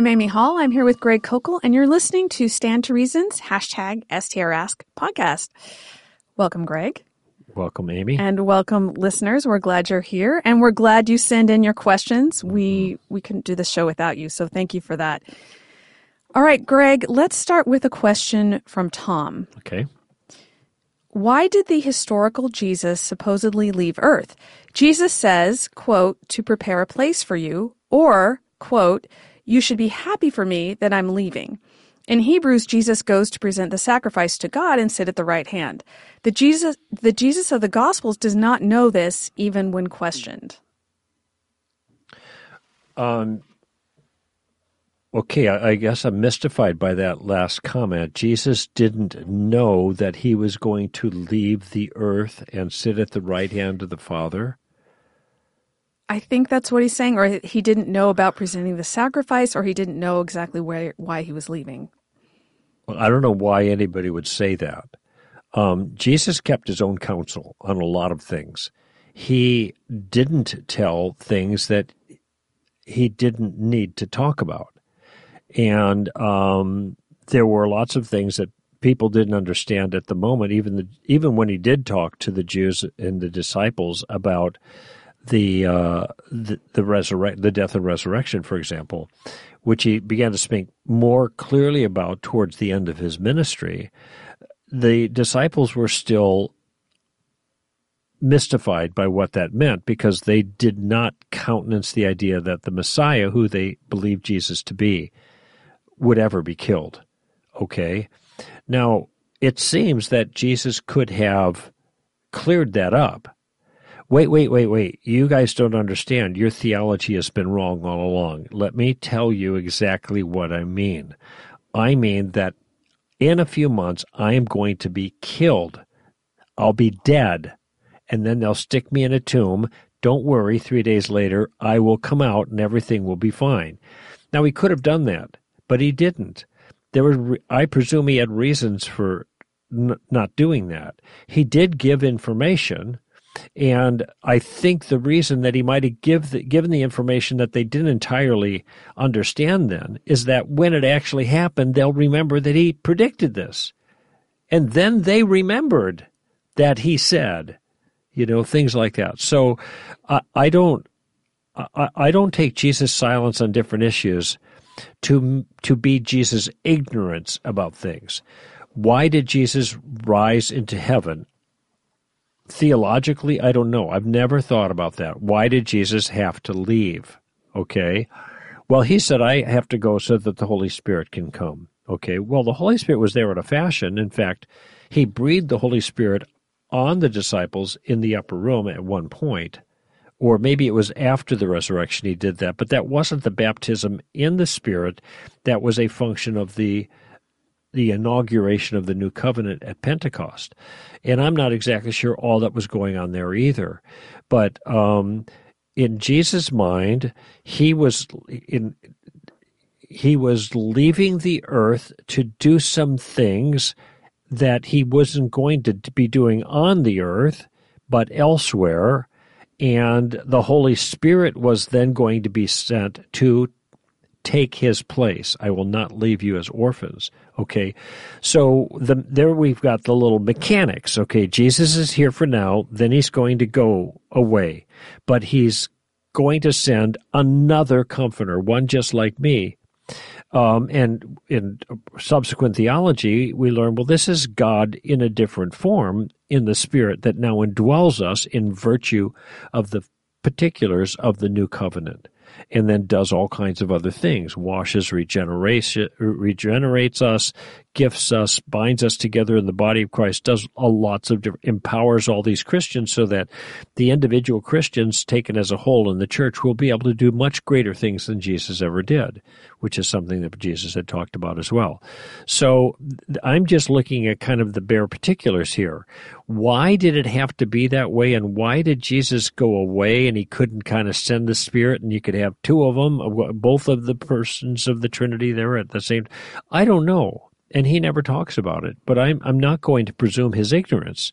I'm Amy Hall. I'm here with Greg Koukl, and you're listening to Stand to Reason's, hashtag STRask podcast. Welcome, Greg. Welcome, Amy. And welcome, listeners. We're glad you're here, and we're glad you send in your questions. We mm-hmm. we couldn't do the show without you, so thank you for that. All right, Greg, let's start with a question from Tom. Okay. Why did the historical Jesus supposedly leave Earth? Jesus says, quote, to prepare a place for you, or, quote, you should be happy for me that I'm leaving. In Hebrews, Jesus goes to present the sacrifice to God and sit at the right hand. The Jesus, the Jesus of the Gospels does not know this even when questioned. Um, okay, I, I guess I'm mystified by that last comment. Jesus didn't know that he was going to leave the earth and sit at the right hand of the Father. I think that's what he's saying, or he didn't know about presenting the sacrifice, or he didn't know exactly where why he was leaving. Well, I don't know why anybody would say that. Um, Jesus kept his own counsel on a lot of things. He didn't tell things that he didn't need to talk about, and um, there were lots of things that people didn't understand at the moment. Even the, even when he did talk to the Jews and the disciples about the uh, the the, resurrect, the death and resurrection, for example, which he began to speak more clearly about towards the end of his ministry, the disciples were still mystified by what that meant because they did not countenance the idea that the Messiah, who they believed Jesus to be, would ever be killed. Okay? Now, it seems that Jesus could have cleared that up Wait, wait, wait, wait. You guys don't understand. Your theology has been wrong all along. Let me tell you exactly what I mean. I mean that in a few months, I am going to be killed. I'll be dead. And then they'll stick me in a tomb. Don't worry, three days later, I will come out and everything will be fine. Now, he could have done that, but he didn't. There were, I presume he had reasons for n- not doing that. He did give information and I think the reason that he might have give the, given the information that they didn't entirely understand then is that when it actually happened, they'll remember that he predicted this. And then they remembered that he said, you know, things like that. So I, I don't, I, I don't take Jesus' silence on different issues to to be Jesus' ignorance about things. Why did Jesus rise into heaven? Theologically, I don't know. I've never thought about that. Why did Jesus have to leave? Okay. Well, he said, I have to go so that the Holy Spirit can come. Okay. Well, the Holy Spirit was there in a fashion. In fact, he breathed the Holy Spirit on the disciples in the upper room at one point, or maybe it was after the resurrection he did that, but that wasn't the baptism in the Spirit. That was a function of the the inauguration of the new covenant at Pentecost. And I'm not exactly sure all that was going on there either. But um, in Jesus' mind, he was in he was leaving the earth to do some things that he wasn't going to be doing on the earth, but elsewhere. And the Holy Spirit was then going to be sent to take his place. I will not leave you as orphans. Okay. So the, there we've got the little mechanics. Okay. Jesus is here for now. Then he's going to go away, but he's going to send another comforter, one just like me. Um, and in subsequent theology, we learn, well, this is God in a different form in the Spirit that now indwells us in virtue of the particulars of the new covenant and then does all kinds of other things. Washes regeneration regenerates us gifts us binds us together in the body of christ does a lots of different empowers all these christians so that the individual christians taken as a whole in the church will be able to do much greater things than jesus ever did which is something that jesus had talked about as well. So i'm just looking at kind of the bare particulars here. Why did it have to be that way and why did jesus go away and he couldn't kind of send the spirit and you could have two of them uh, both of the persons of the trinity there at the same i don't know and he never talks about it but i'm i'm not going to presume his ignorance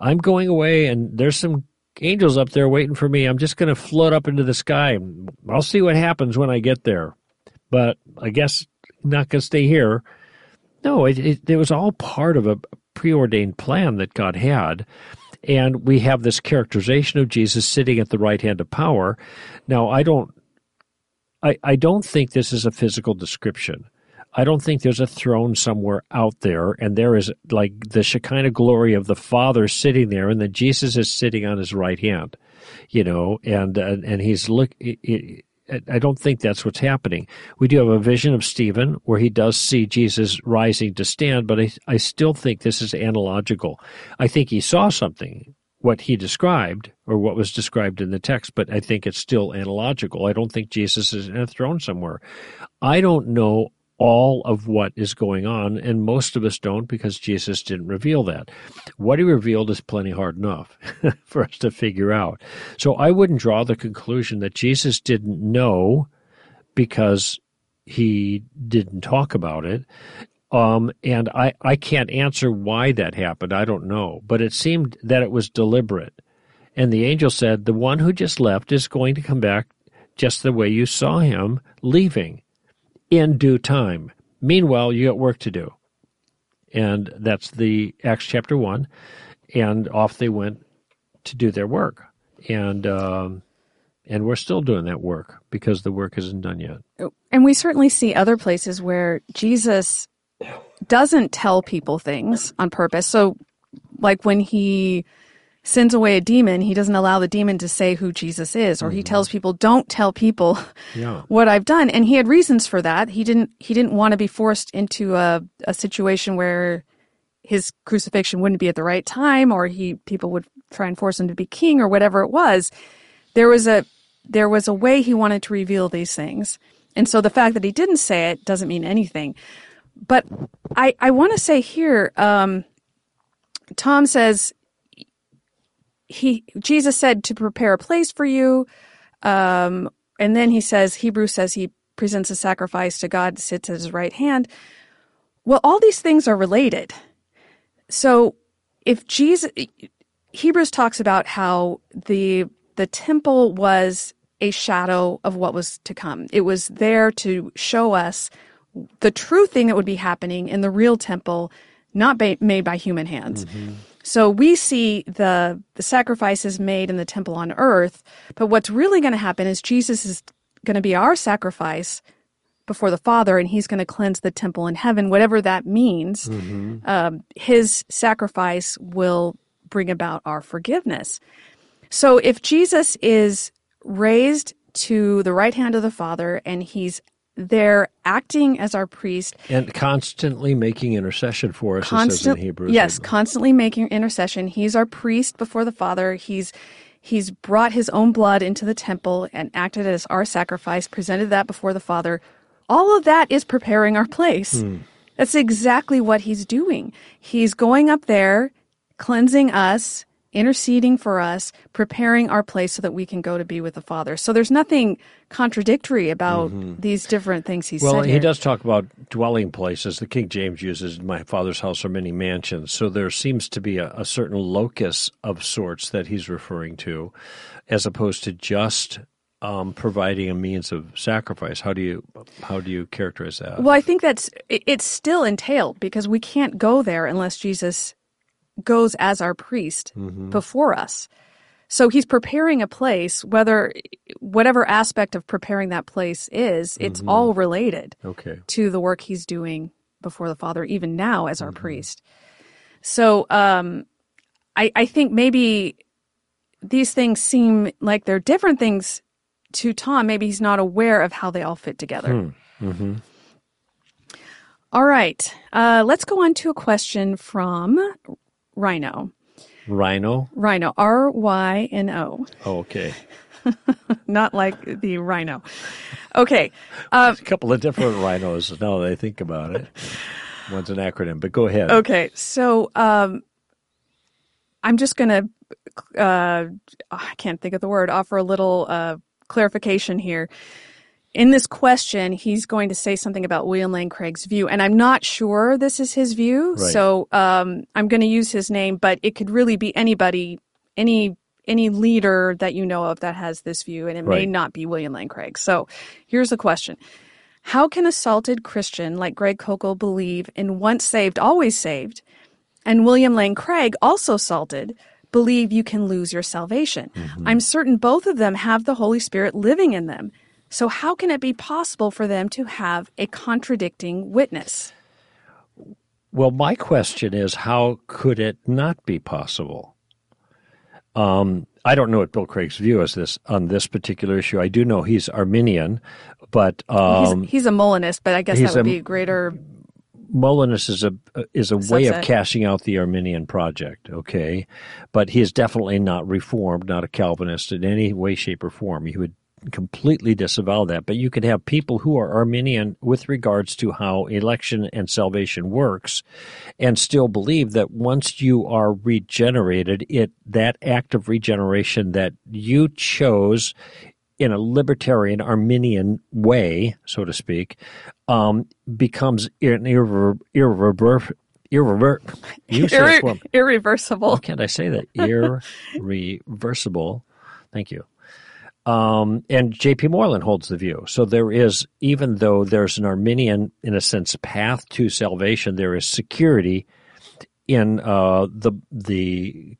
i'm going away and there's some angels up there waiting for me i'm just going to float up into the sky i'll see what happens when i get there but I guess not going to stay here. No, it, it, it was all part of a preordained plan that God had. And we have this characterization of Jesus sitting at the right hand of power. Now, I don't, I, I don't think this is a physical description. I don't think there's a throne somewhere out there, and there is like the Shekinah glory of the Father sitting there, and then Jesus is sitting on his right hand, you know, and uh, and he's look. I don't think that's what's happening. We do have a vision of Stephen where he does see Jesus rising to stand, but I, I still think this is analogical. I think he saw something, what he described or what was described in the text, but I think it's still analogical. I don't think Jesus is in a throne somewhere. I don't know all of what is going on, and most of us don't because Jesus didn't reveal that. What he revealed is plenty hard enough for us to figure out. So I wouldn't draw the conclusion that Jesus didn't know because he didn't talk about it. Um, and I, I can't answer why that happened. I don't know. But it seemed that it was deliberate. And the angel said, The one who just left is going to come back just the way you saw him leaving in due time. Meanwhile, you got work to do. And that's the Acts chapter 1. And off they went to do their work. And, um, and we're still doing that work because the work isn't done yet. And we certainly see other places where Jesus doesn't tell people things on purpose. So, like when he sends away a demon, he doesn't allow the demon to say who Jesus is, or mm-hmm. he tells people, "Don't tell people yeah. what I've done." And he had reasons for that. He didn't. He didn't want to be forced into a a situation where his crucifixion wouldn't be at the right time, or he people would try and force him to be king, or whatever it was. There was a there was a way he wanted to reveal these things, and so the fact that he didn't say it doesn't mean anything. But I I want to say here. Um, Tom says he Jesus said to prepare a place for you. Um, and then he says, Hebrews says he presents a sacrifice to God, sits at his right hand. Well, all these things are related. So if Jesus, Hebrews talks about how the, the temple was a shadow of what was to come. It was there to show us the true thing that would be happening in the real temple, not ba- made by human hands. Mm-hmm. So we see the the sacrifices made in the temple on earth, but what's really going to happen is Jesus is going to be our sacrifice before the Father, and He's going to cleanse the temple in heaven, whatever that means. Mm-hmm. Um, his sacrifice will bring about our forgiveness. So if Jesus is raised to the right hand of the Father and He's they're acting as our priest. And constantly making intercession for us Constant, in hebrews yes constantly making intercession. He's our priest before the father. He's he's brought his own blood into the temple and acted as our sacrifice presented that before the father. All of that is preparing our place. Hmm. that's exactly what he's doing. He's going up there cleansing us interceding for us, preparing our place so that we can go to be with the Father. So there's nothing contradictory about mm-hmm. these different things he's well, said. Well, he does talk about dwelling places. The King James uses "My Father's house are many mansions," so there seems to be a, a certain locus of sorts that he's referring to, as opposed to just um, providing a means of sacrifice. How do you how do you characterize that? Well, I think that's it's still entailed because we can't go there unless Jesus goes as our priest mm-hmm. before us. So he's preparing a place, whether whatever aspect of preparing that place is, it's mm-hmm. all related okay. to the work he's doing before the Father, even now as our mm-hmm. priest. So um, I, I think maybe these things seem like they're different things to Tom. Maybe he's not aware of how they all fit together. Hmm. Mm-hmm. All right. Uh, let's go on to a question from Ryno. Rhino? Ryno. R Y N O. Oh, okay. Not like the rhino. Okay. Um, a couple of different rhinos now that I think about it. One's an acronym, but go ahead. Okay. So um, I'm just going to, uh, I can't think of the word, offer a little uh, clarification here in this question, he's going to say something about William Lane Craig's view, and I'm not sure this is his view. Right. So um, I'm going to use his name, but it could really be anybody, any any leader that you know of that has this view, and it right. may not be William Lane Craig. So here's the question: How can a salted Christian like Greg Koukl believe in once saved, always saved, and William Lane Craig, also salted, believe you can lose your salvation? Mm-hmm. I'm certain both of them have the Holy Spirit living in them. So, how can it be possible for them to have a contradicting witness? Well, my question is how could it not be possible? Um, I don't know what Bill Craig's view is this on this particular issue. I do know he's Arminian, but um, he's, he's, a Molinist, but I guess that would a, be a greater. Molinist is a is a way of cashing out the Arminian project, okay, but he is definitely not Reformed, not a Calvinist in any way, shape, or form. He would completely disavow that. But you could have people who are Arminian with regards to how election and salvation works, and still believe that once you are regenerated, it that act of regeneration that you chose in a libertarian Arminian way, so to speak, um, becomes an irre- irre- irrever- Irre- irreversible. How can't I say that? Irreversible. Thank you. Um, and J.P. Moreland holds the view. So there is, even though there's an Arminian, in a sense, path to salvation, there is security in uh, the the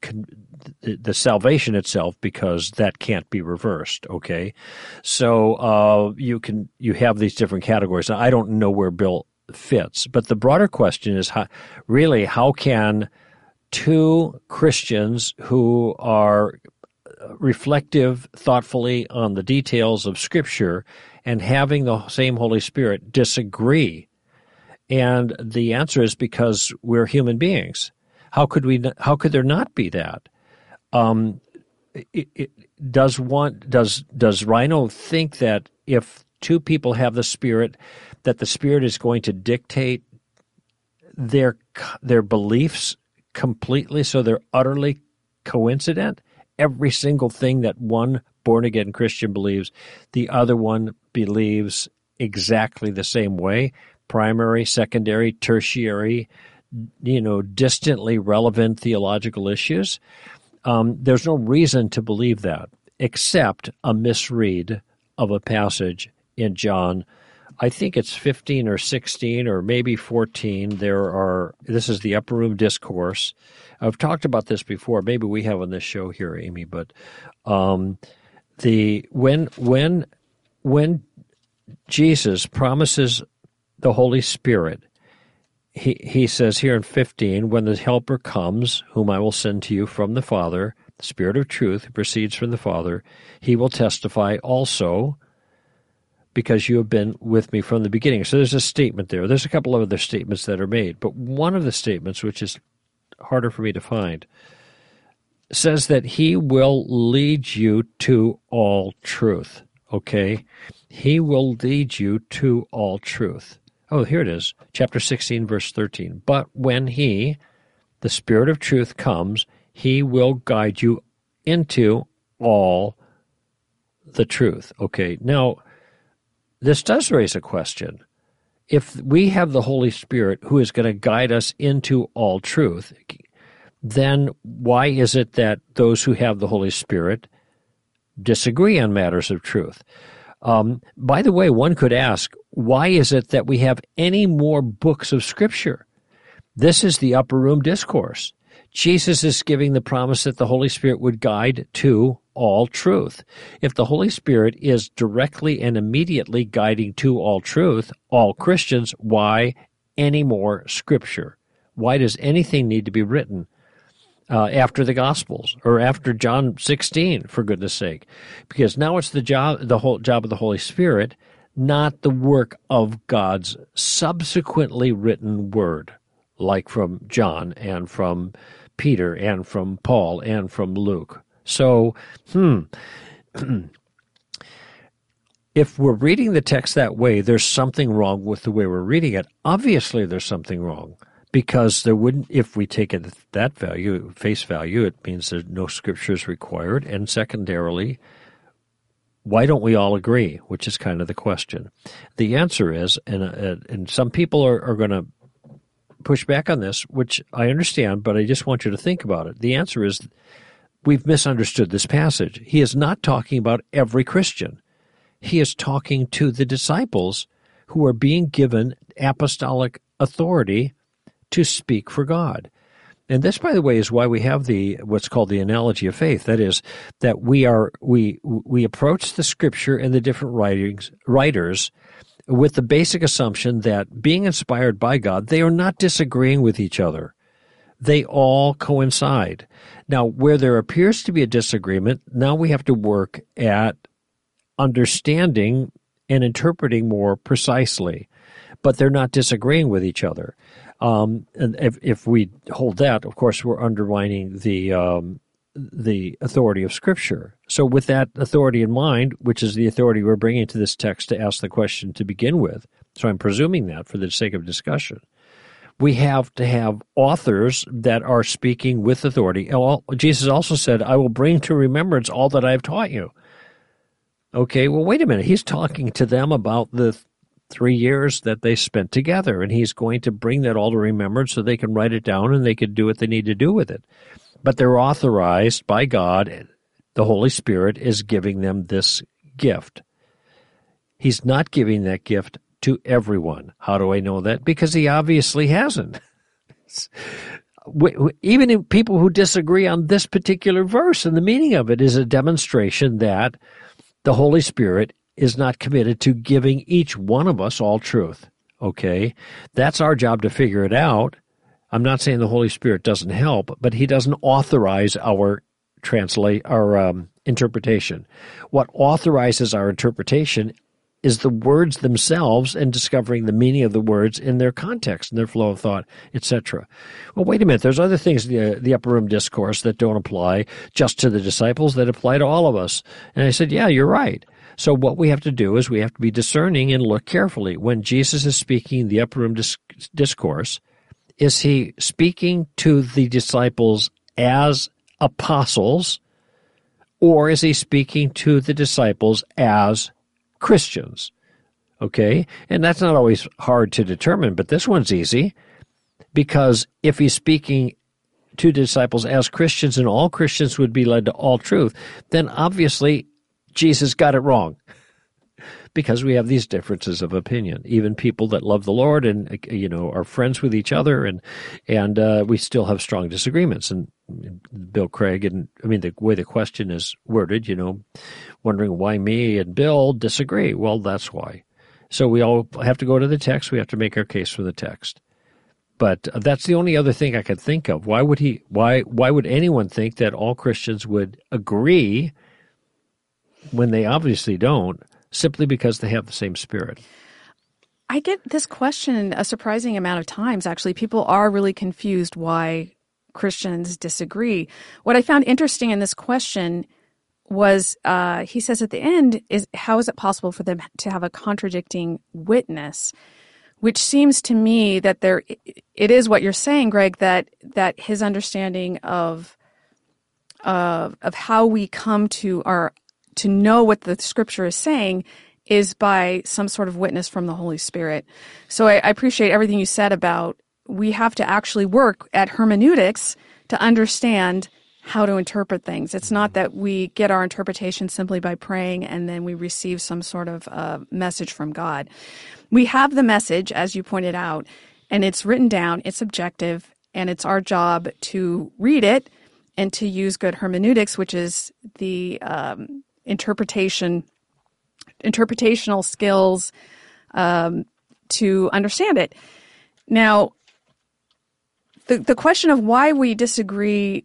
the salvation itself because that can't be reversed. Okay, so uh, you can you have these different categories. I don't know where Bill fits, but the broader question is how, really how can two Christians who are reflective thoughtfully on the details of Scripture and having the same Holy Spirit disagree? And the answer is because we're human beings. How could we? How could there not be that? Um, it, it, does one does does Ryno think that if two people have the Spirit, that the Spirit is going to dictate their their beliefs completely, so they're utterly coincident? Every single thing that one born again Christian believes, the other one believes exactly the same way primary, secondary, tertiary, you know, distantly relevant theological issues. Um, there's no reason to believe that except a misread of a passage in John. I think it's 15 or 16 or maybe 14. There are, this is the upper room discourse. I've talked about this before. Maybe we have on this show here, Amy. But um, the when when when Jesus promises the Holy Spirit, he he says here in fifteen, when the Helper comes, whom I will send to you from the Father, the Spirit of Truth who proceeds from the Father, he will testify also because you have been with me from the beginning. So there's a statement there. There's a couple of other statements that are made, but one of the statements, which is harder for me to find, says that he will lead you to all truth. Okay? He will lead you to all truth. Oh, here it is. Chapter 16, verse 13. But when he, the Spirit of truth, comes, he will guide you into all the truth. Okay, now this does raise a question if we have the Holy Spirit who is going to guide us into all truth, then why is it that those who have the Holy Spirit disagree on matters of truth? Um, by the way, one could ask, why is it that we have any more books of Scripture? This is the upper room discourse. Jesus is giving the promise that the Holy Spirit would guide to all truth. If the Holy Spirit is directly and immediately guiding to all truth, all Christians, why any more Scripture? Why does anything need to be written uh, after the Gospels or after John 16, for goodness sake? Because now it's the job, the whole job of the Holy Spirit, not the work of God's subsequently written Word, like from John and from Peter and from Paul and from Luke. So, hmm. if we're reading the text that way, there's something wrong with the way we're reading it. Obviously, there's something wrong because there wouldn't, if we take it at that value, face value, it means that no scripture is required. And secondarily, why don't we all agree? Which is kind of the question. The answer is, and uh, and some people are, are going to push back on this, which I understand, but I just want you to think about it. The answer is we've misunderstood this passage. He is not talking about every Christian. He is talking to the disciples who are being given apostolic authority to speak for God. And this, by the way, is why we have the what's called the analogy of faith. That is, that we are we we approach the scripture and the different writings writers with the basic assumption that being inspired by God, they are not disagreeing with each other. They all coincide. Now, where there appears to be a disagreement, now we have to work at understanding and interpreting more precisely. But they're not disagreeing with each other. Um, and if, if we hold that, of course, we're undermining the um, the authority of Scripture. So, with that authority in mind, which is the authority we're bringing to this text to ask the question to begin with, so I'm presuming that for the sake of discussion, we have to have authors that are speaking with authority. Jesus also said, I will bring to remembrance all that I have taught you. Okay, well, wait a minute. He's talking to them about the three years that they spent together. And he's going to bring that all to remembrance so they can write it down and they can do what they need to do with it. But they're authorized by God. The Holy Spirit is giving them this gift. He's not giving that gift to everyone. How do I know that? Because he obviously hasn't. Even people who disagree on this particular verse and the meaning of it is a demonstration that the Holy Spirit is not committed to giving each one of us all truth. Okay? That's our job to figure it out. I'm not saying the Holy Spirit doesn't help, but he doesn't authorize our translate our um, interpretation. What authorizes our interpretation is the words themselves and discovering the meaning of the words in their context and their flow of thought, etc. Well, wait a minute. There's other things the, uh, the upper room discourse that don't apply just to the disciples that apply to all of us. And I said, yeah, you're right. So what we have to do is we have to be discerning and look carefully. When Jesus is speaking the upper room discourse, is he speaking to the disciples as apostles, or is he speaking to the disciples as Christians? Okay, and that's not always hard to determine, but this one's easy because if he's speaking to disciples as Christians and all Christians would be led to all truth, then obviously Jesus got it wrong because we have these differences of opinion. Even people that love the Lord and you know are friends with each other, and and uh, we still have strong disagreements. And Bill Craig and I mean the way the question is worded, you know, wondering why me and Bill disagree. Well, that's why. So we all have to go to the text. We have to make our case for the text. But uh, that's the only other thing I could think of. Why would he? Why? Why would anyone think that all Christians would agree when they obviously don't, simply because they have the same spirit? I get this question a surprising amount of times. Actually, people are really confused why Christians disagree. What I found interesting in this question was uh, he says at the end is how is it possible for them to have a contradicting witness which seems to me that there it is what you're saying greg that that his understanding of of of how we come to our to know what the scripture is saying is by some sort of witness from the Holy Spirit. So I, I appreciate everything you said about we have to actually work at hermeneutics to understand how to interpret things. It's not that we get our interpretation simply by praying and then we receive some sort of uh, message from God. We have the message, as you pointed out, and it's written down, it's objective, and it's our job to read it and to use good hermeneutics, which is the um, interpretation, interpretational skills um, to understand it. Now, the the question of why we disagree,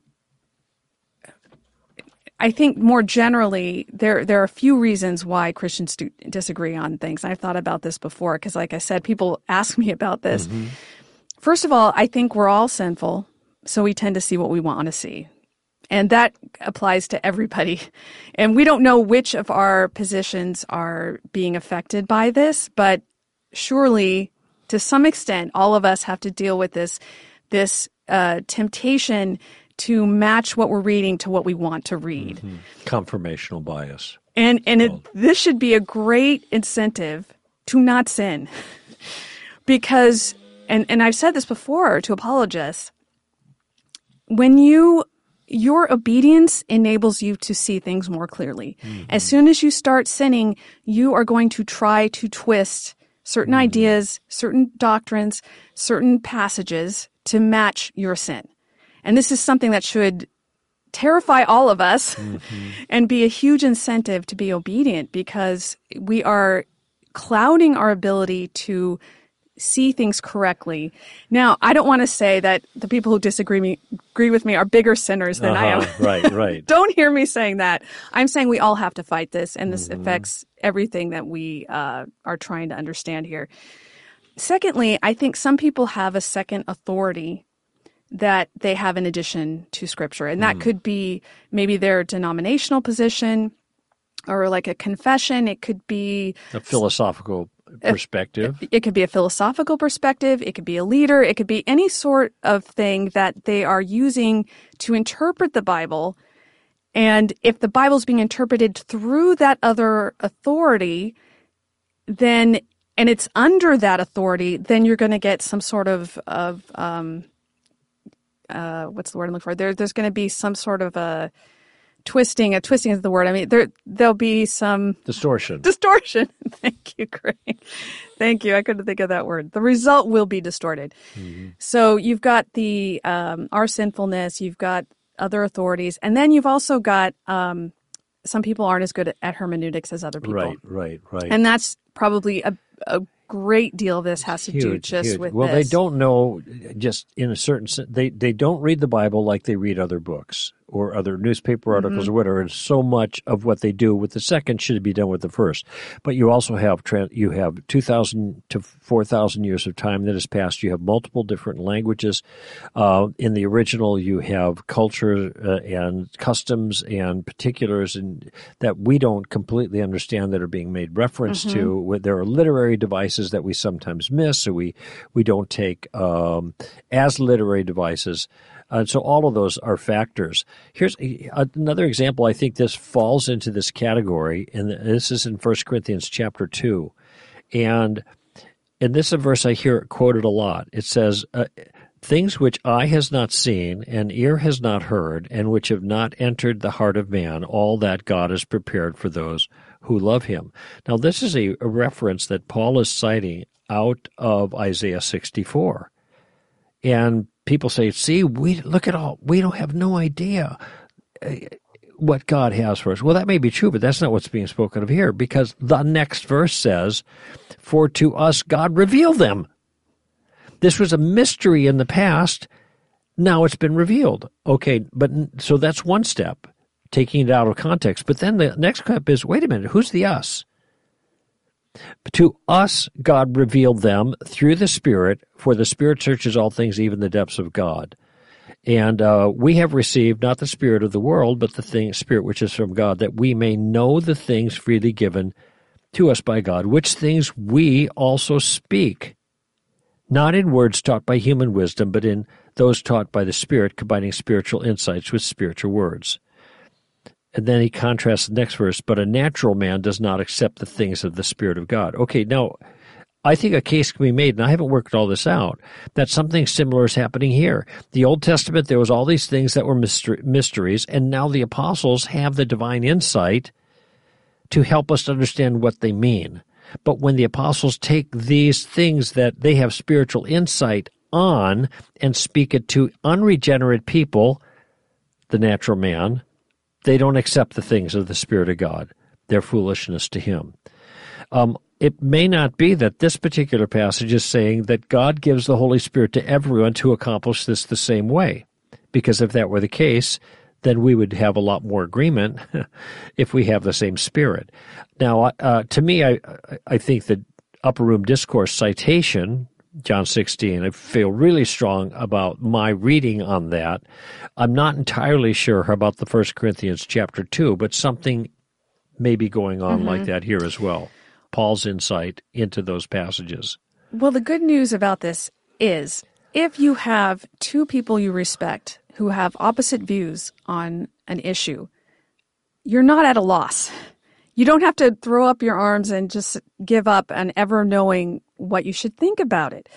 I think more generally there there are a few reasons why Christians do, disagree on things. I've thought about this before because, like I said, people ask me about this. Mm-hmm. First of all, I think we're all sinful, so we tend to see what we want to see. And that applies to everybody. And we don't know which of our positions are being affected by this, but surely to some extent, all of us have to deal with this, this uh, temptation to match what we're reading to what we want to read. Mm-hmm. Confirmational bias. And, and it, this should be a great incentive to not sin. because, and, and I've said this before to apologists, when you your obedience enables you to see things more clearly. Mm-hmm. As soon as you start sinning, you are going to try to twist certain ideas, certain doctrines, certain passages to match your sin. And this is something that should terrify all of us and be a huge incentive to be obedient because we are clouding our ability to see things correctly. Now, I don't want to say that the people who disagree me agree with me are bigger sinners than I am. Uh-huh, right, right. don't hear me saying that. I'm saying we all have to fight this, and this affects everything that we uh, are trying to understand here. Secondly, I think some people have a second authority that they have in addition to scripture, and that could be maybe their denominational position or like a confession. It could be A philosophical perspective. it could be a philosophical perspective, it could be a leader, it could be any sort of thing that they are using to interpret the Bible. And if the Bible's being interpreted through that other authority, then and it's under that authority, then you're going to get some sort of of um, uh, what's the word I'm looking for? There, there's going to be some sort of a twisting. A twisting is the word. I mean, there there'll be some Distortion. distortion. Thank you, Craig. Thank you. I couldn't think of that word. The result will be distorted. So you've got the um, our sinfulness. You've got other authorities, and then you've also got um, some people aren't as good at hermeneutics as other people, Right, right, right. and that's probably a, a great deal of this has to do just huge. with well, this. they don't know just in a certain sense. They they don't read the Bible like they read other books or other newspaper articles Mm-hmm. or whatever. And so much of what they do with the second should be done with the first. But you also have you have two thousand to four thousand years of time that has passed. You have multiple different languages. Uh, in the original, you have culture uh, and customs and particulars, and that we don't completely understand that are being made reference to. There are literary devices that we sometimes miss, so we we don't take um, as literary devices. And so all of those are factors. Here's another example. I think this falls into this category, and this is in 1 Corinthians chapter 2. And in this verse, I hear it quoted a lot. It says, uh, Things which eye has not seen, and ear has not heard, and which have not entered the heart of man, all that God has prepared for those who love him. Now, this is a, a reference that Paul is citing out of Isaiah 64 and people say, "See, we look at all. We don't have no idea uh, what God has for us." Well, that may be true, but that's not what's being spoken of here, because the next verse says, "For to us God revealed them." This was a mystery in the past. Now it's been revealed. Okay, but so that's one step, taking it out of context. But then the next step is, wait a minute, who's the us? To us, God revealed them through the Spirit, for the Spirit searches all things, even the depths of God. And uh, we have received not the Spirit of the world, but the thing, Spirit which is from God, that we may know the things freely given to us by God, which things we also speak, not in words taught by human wisdom, but in those taught by the Spirit, combining spiritual insights with spiritual words. And then he contrasts the next verse, but a natural man does not accept the things of the Spirit of God. Okay, now I think a case can be made, and I haven't worked all this out, that something similar is happening here. The Old Testament, there was all these things that were myster- mysteries, and now the apostles have the divine insight to help us understand what they mean. But when the apostles take these things that they have spiritual insight on and speak it to unregenerate people, the natural man, they don't accept the things of the Spirit of God. They're foolishness to him. Um, it may not be that this particular passage is saying that God gives the Holy Spirit to everyone to accomplish this the same way. Because if that were the case, then we would have a lot more agreement if we have the same spirit. Now, uh, to me, I, I think that upper room discourse citation, John 16, I feel really strong about my reading on that. I'm not entirely sure about the First Corinthians chapter 2, but something may be going on like mm-hmm. that here as well. Paul's insight into those passages. Well, the good news about this is if you have two people you respect who have opposite views on an issue, you're not at a loss. You don't have to throw up your arms and just give up on ever knowing what you should think about it.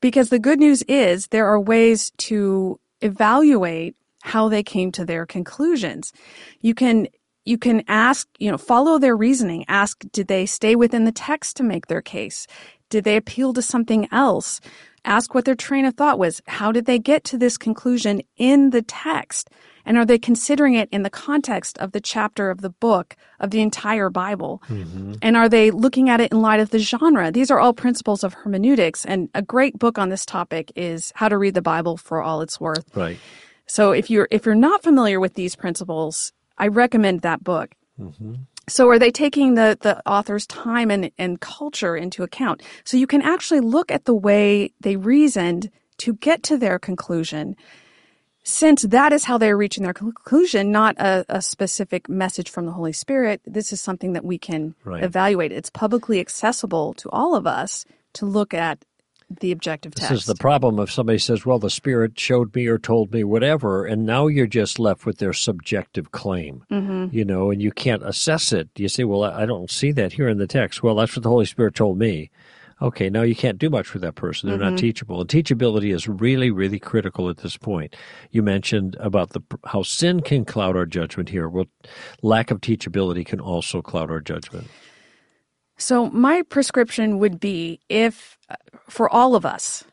Because the good news is there are ways to evaluate how they came to their conclusions. You can you can ask, you know, follow their reasoning. Ask, did they stay within the text to make their case? Did they appeal to something else? Ask what their train of thought was. How did they get to this conclusion in the text? And are they considering it in the context of the chapter of the book of the entire Bible? Mm-hmm. And are they looking at it in light of the genre? These are all principles of hermeneutics. And a great book on this topic is How to Read the Bible for All It's Worth. Right. So if you're if you're not familiar with these principles, I recommend that book. Mm-hmm. So are they taking the, the author's time and, and culture into account? So you can actually look at the way they reasoned to get to their conclusion. Since that is how they're reaching their conclusion, not a, a specific message from the Holy Spirit, this is something that we can right. evaluate. It's publicly accessible to all of us to look at the objective text. This is the problem if somebody says, well, the Spirit showed me or told me whatever, and now you're just left with their subjective claim, mm-hmm. you know, and you can't assess it. You say, well, I don't see that here in the text. Well, that's what the Holy Spirit told me. Okay, now you can't do much with that person. They're mm-hmm. not teachable. And teachability is really, really critical at this point. You mentioned about the how sin can cloud our judgment here. Well, lack of teachability can also cloud our judgment. So my prescription would be if for all of us,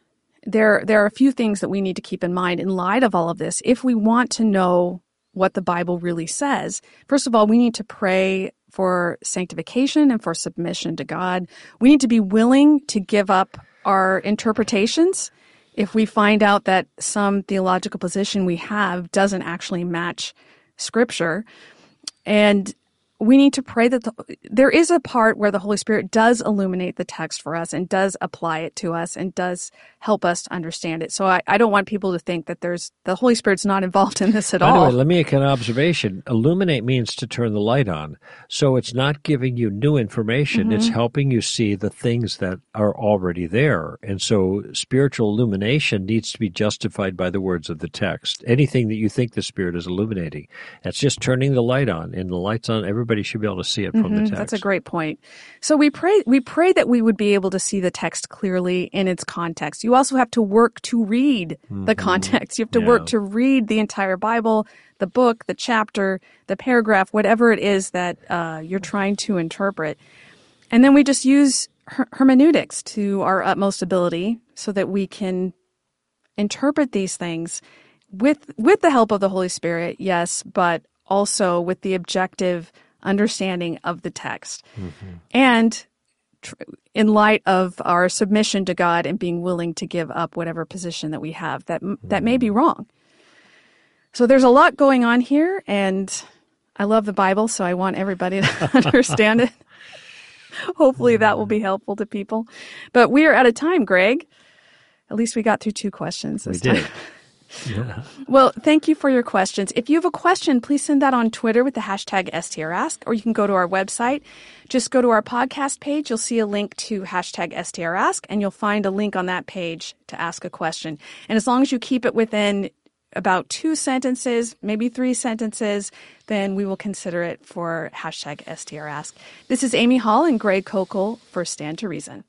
there there are a few things that we need to keep in mind in light of all of this. If we want to know what the Bible really says, first of all, we need to pray for sanctification and for submission to God. We need to be willing to give up our interpretations if we find out that some theological position we have doesn't actually match scripture. And we need to pray that the, there is a part where the Holy Spirit does illuminate the text for us and does apply it to us and does help us to understand it. So I, I don't want people to think that there's the Holy Spirit's not involved in this at all. Anyway, let me make an observation. Illuminate means to turn the light on. So it's not giving you new information, mm-hmm. it's helping you see the things that are already there. And so spiritual illumination needs to be justified by the words of the text. Anything that you think the Spirit is illuminating, that's just turning the light on, and the light's on everybody everybody should be able to see it from mm-hmm, the text. That's a great point. So we pray we pray that we would be able to see the text clearly in its context. You also have to work to read mm-hmm. the context. You have to yeah. work to read the entire Bible, the book, the chapter, the paragraph, whatever it is that uh, you're trying to interpret. And then we just use her- hermeneutics to our utmost ability so that we can interpret these things with with the help of the Holy Spirit, yes, but also with the objective understanding of the text. Mm-hmm. And tr- in light of our submission to God and being willing to give up whatever position that we have that mm-hmm. that may be mm-hmm. wrong. So there's a lot going on here and I love the Bible, so I want everybody to understand it. Hopefully that will be helpful to people. But we are out of time, Greg. At least we got through two questions this we time. Did. Yeah. Well, thank you for your questions. If you have a question, please send that on Twitter with the hashtag STRask, or you can go to our website. Just go to our podcast page. You'll see a link to hashtag STRask, and you'll find a link on that page to ask a question. And as long as you keep it within about two sentences, maybe three sentences, then we will consider it for hashtag STRask. This is Amy Hall and Greg Koukl for Stand to Reason.